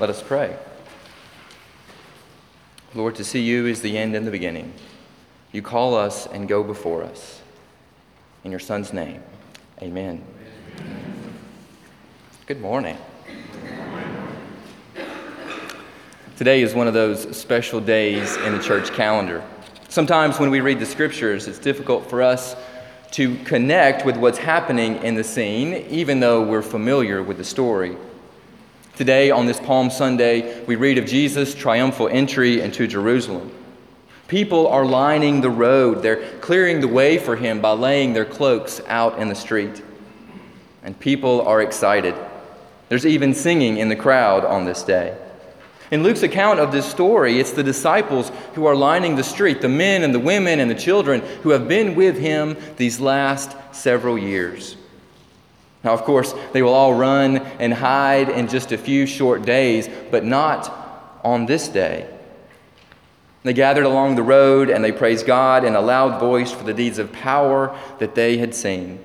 Let us pray. Lord, to see you is the end and the beginning. You call us and go before us. In your Son's name, amen. Good morning. Today is one of those special days in the church calendar. Sometimes when we read the scriptures, it's difficult for us to connect with what's happening in the scene, even though we're familiar with the story. Today, on this Palm Sunday, we read of Jesus' triumphal entry into Jerusalem. People are lining the road, they're clearing the way for him by laying their cloaks out in the street. And people are excited. There's even singing in the crowd on this day. In Luke's account of this story, it's the disciples who are lining the street, the men and the women and the children who have been with him these last several years. Now, of course, they will all run and hide in just a few short days, but not on this day. They gathered along the road and they praised God in a loud voice for the deeds of power that they had seen.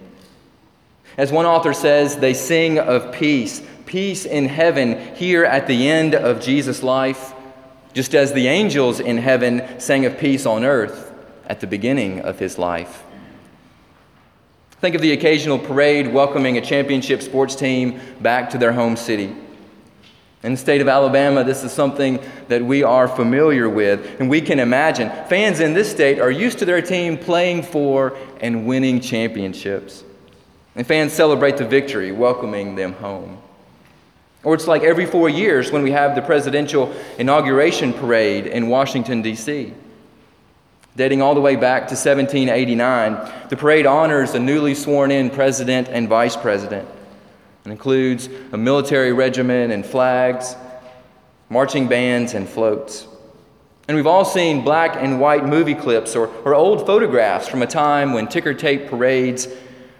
As one author says, they sing of peace peace in heaven here at the end of Jesus' life, just as the angels in heaven sang of peace on earth at the beginning of his life. Think of the occasional parade welcoming a championship sports team back to their home city. In the state of Alabama, this is something that we are familiar with, and we can imagine. Fans in this state are used to their team playing for and winning championships. And fans celebrate the victory, welcoming them home. Or it's like every four years when we have the presidential inauguration parade in Washington, D.C. Dating all the way back to 1789, the parade honors a newly sworn in president and vice president. It includes a military regiment and flags, marching bands, and floats. And we've all seen black and white movie clips or, or old photographs from a time when ticker tape parades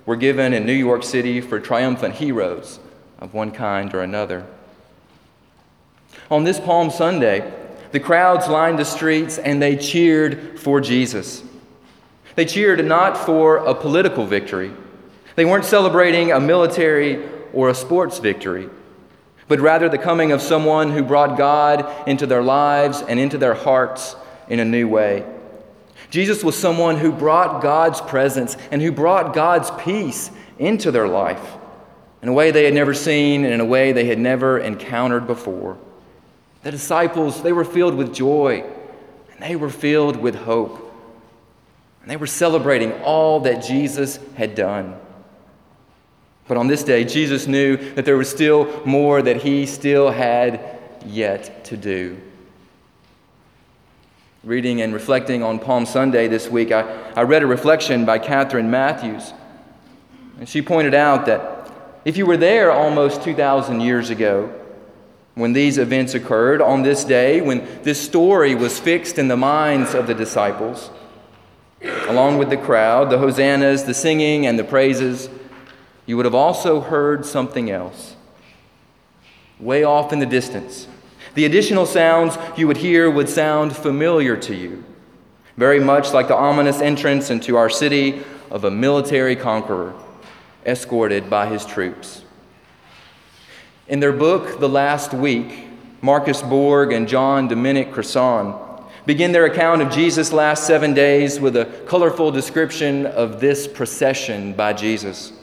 were given in New York City for triumphant heroes of one kind or another. On this Palm Sunday, the crowds lined the streets and they cheered for Jesus. They cheered not for a political victory. They weren't celebrating a military or a sports victory, but rather the coming of someone who brought God into their lives and into their hearts in a new way. Jesus was someone who brought God's presence and who brought God's peace into their life in a way they had never seen and in a way they had never encountered before. The disciples, they were filled with joy and they were filled with hope. And they were celebrating all that Jesus had done. But on this day, Jesus knew that there was still more that he still had yet to do. Reading and reflecting on Palm Sunday this week, I, I read a reflection by Catherine Matthews. And she pointed out that if you were there almost 2,000 years ago, when these events occurred, on this day, when this story was fixed in the minds of the disciples, along with the crowd, the hosannas, the singing, and the praises, you would have also heard something else. Way off in the distance, the additional sounds you would hear would sound familiar to you, very much like the ominous entrance into our city of a military conqueror escorted by his troops. In their book, The Last Week, Marcus Borg and John Dominic Crossan begin their account of Jesus' last seven days with a colorful description of this procession by Jesus,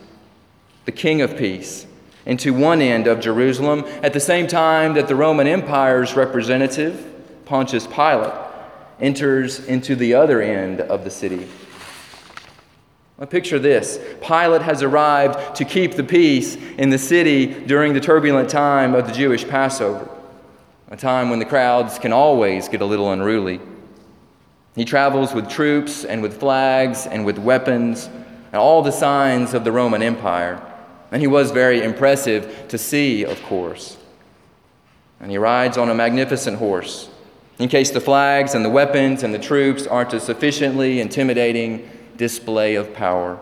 the King of Peace, into one end of Jerusalem at the same time that the Roman Empire's representative, Pontius Pilate, enters into the other end of the city. Well, picture this Pilate has arrived to keep the peace in the city during the turbulent time of the Jewish Passover, a time when the crowds can always get a little unruly. He travels with troops and with flags and with weapons and all the signs of the Roman Empire. And he was very impressive to see, of course. And he rides on a magnificent horse. In case the flags and the weapons and the troops aren't sufficiently intimidating display of power.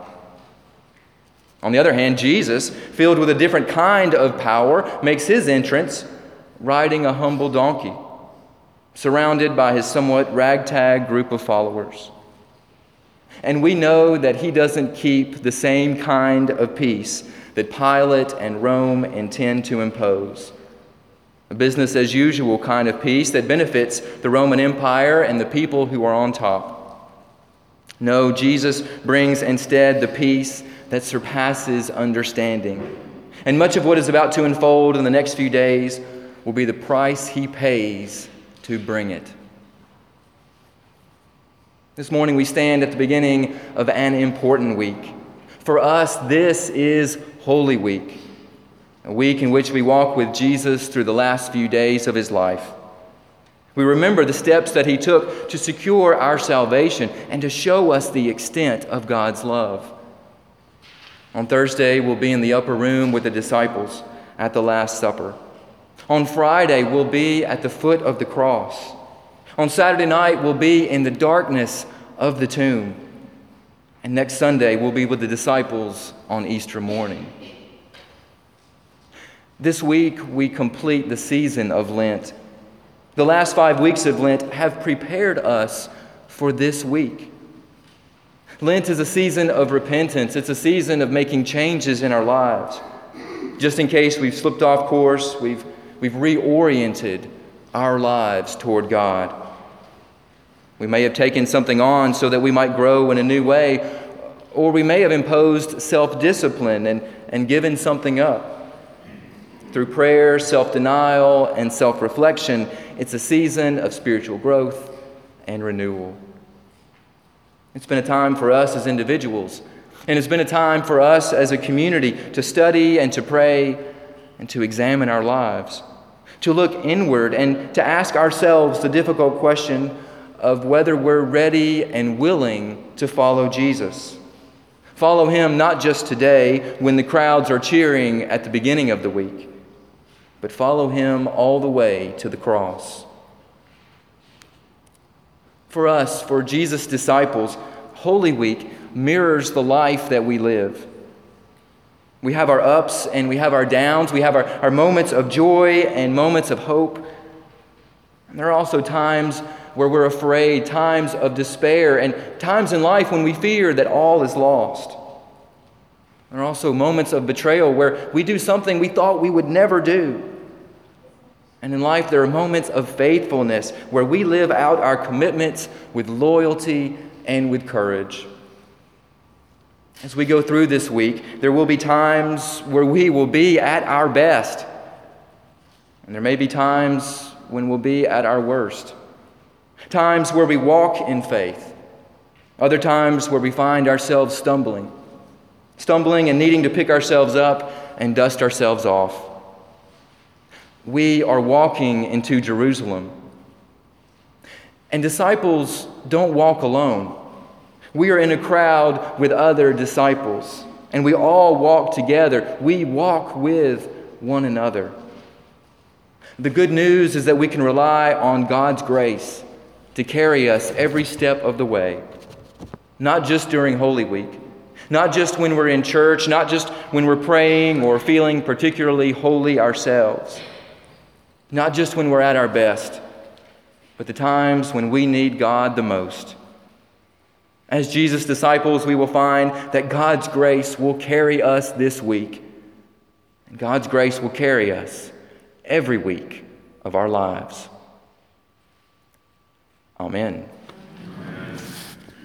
On the other hand, Jesus, filled with a different kind of power, makes his entrance riding a humble donkey, surrounded by his somewhat ragtag group of followers. And we know that he doesn't keep the same kind of peace that Pilate and Rome intend to impose. a business as usual kind of peace that benefits the Roman Empire and the people who are on top. No, Jesus brings instead the peace that surpasses understanding. And much of what is about to unfold in the next few days will be the price he pays to bring it. This morning we stand at the beginning of an important week. For us, this is Holy Week, a week in which we walk with Jesus through the last few days of his life. We remember the steps that he took to secure our salvation and to show us the extent of God's love. On Thursday, we'll be in the upper room with the disciples at the Last Supper. On Friday, we'll be at the foot of the cross. On Saturday night, we'll be in the darkness of the tomb. And next Sunday, we'll be with the disciples on Easter morning. This week, we complete the season of Lent. The last five weeks of Lent have prepared us for this week. Lent is a season of repentance, it's a season of making changes in our lives. Just in case we've slipped off course, we've, we've reoriented our lives toward God. We may have taken something on so that we might grow in a new way, or we may have imposed self discipline and, and given something up. Through prayer, self denial, and self reflection, it's a season of spiritual growth and renewal. It's been a time for us as individuals, and it's been a time for us as a community to study and to pray and to examine our lives, to look inward and to ask ourselves the difficult question of whether we're ready and willing to follow Jesus. Follow him not just today when the crowds are cheering at the beginning of the week, but follow him all the way to the cross. For us, for Jesus' disciples, Holy Week mirrors the life that we live. We have our ups and we have our downs. We have our, our moments of joy and moments of hope. And there are also times where we're afraid, times of despair, and times in life when we fear that all is lost. There are also moments of betrayal where we do something we thought we would never do. And in life, there are moments of faithfulness where we live out our commitments with loyalty and with courage. As we go through this week, there will be times where we will be at our best, and there may be times when we'll be at our worst times where we walk in faith, other times where we find ourselves stumbling, stumbling and needing to pick ourselves up and dust ourselves off. We are walking into Jerusalem. And disciples don't walk alone. We are in a crowd with other disciples, and we all walk together. We walk with one another. The good news is that we can rely on God's grace to carry us every step of the way, not just during Holy Week, not just when we're in church, not just when we're praying or feeling particularly holy ourselves, not just when we're at our best, but the times when we need God the most. As Jesus' disciples, we will find that God's grace will carry us this week, and God's grace will carry us every week of our lives. Amen.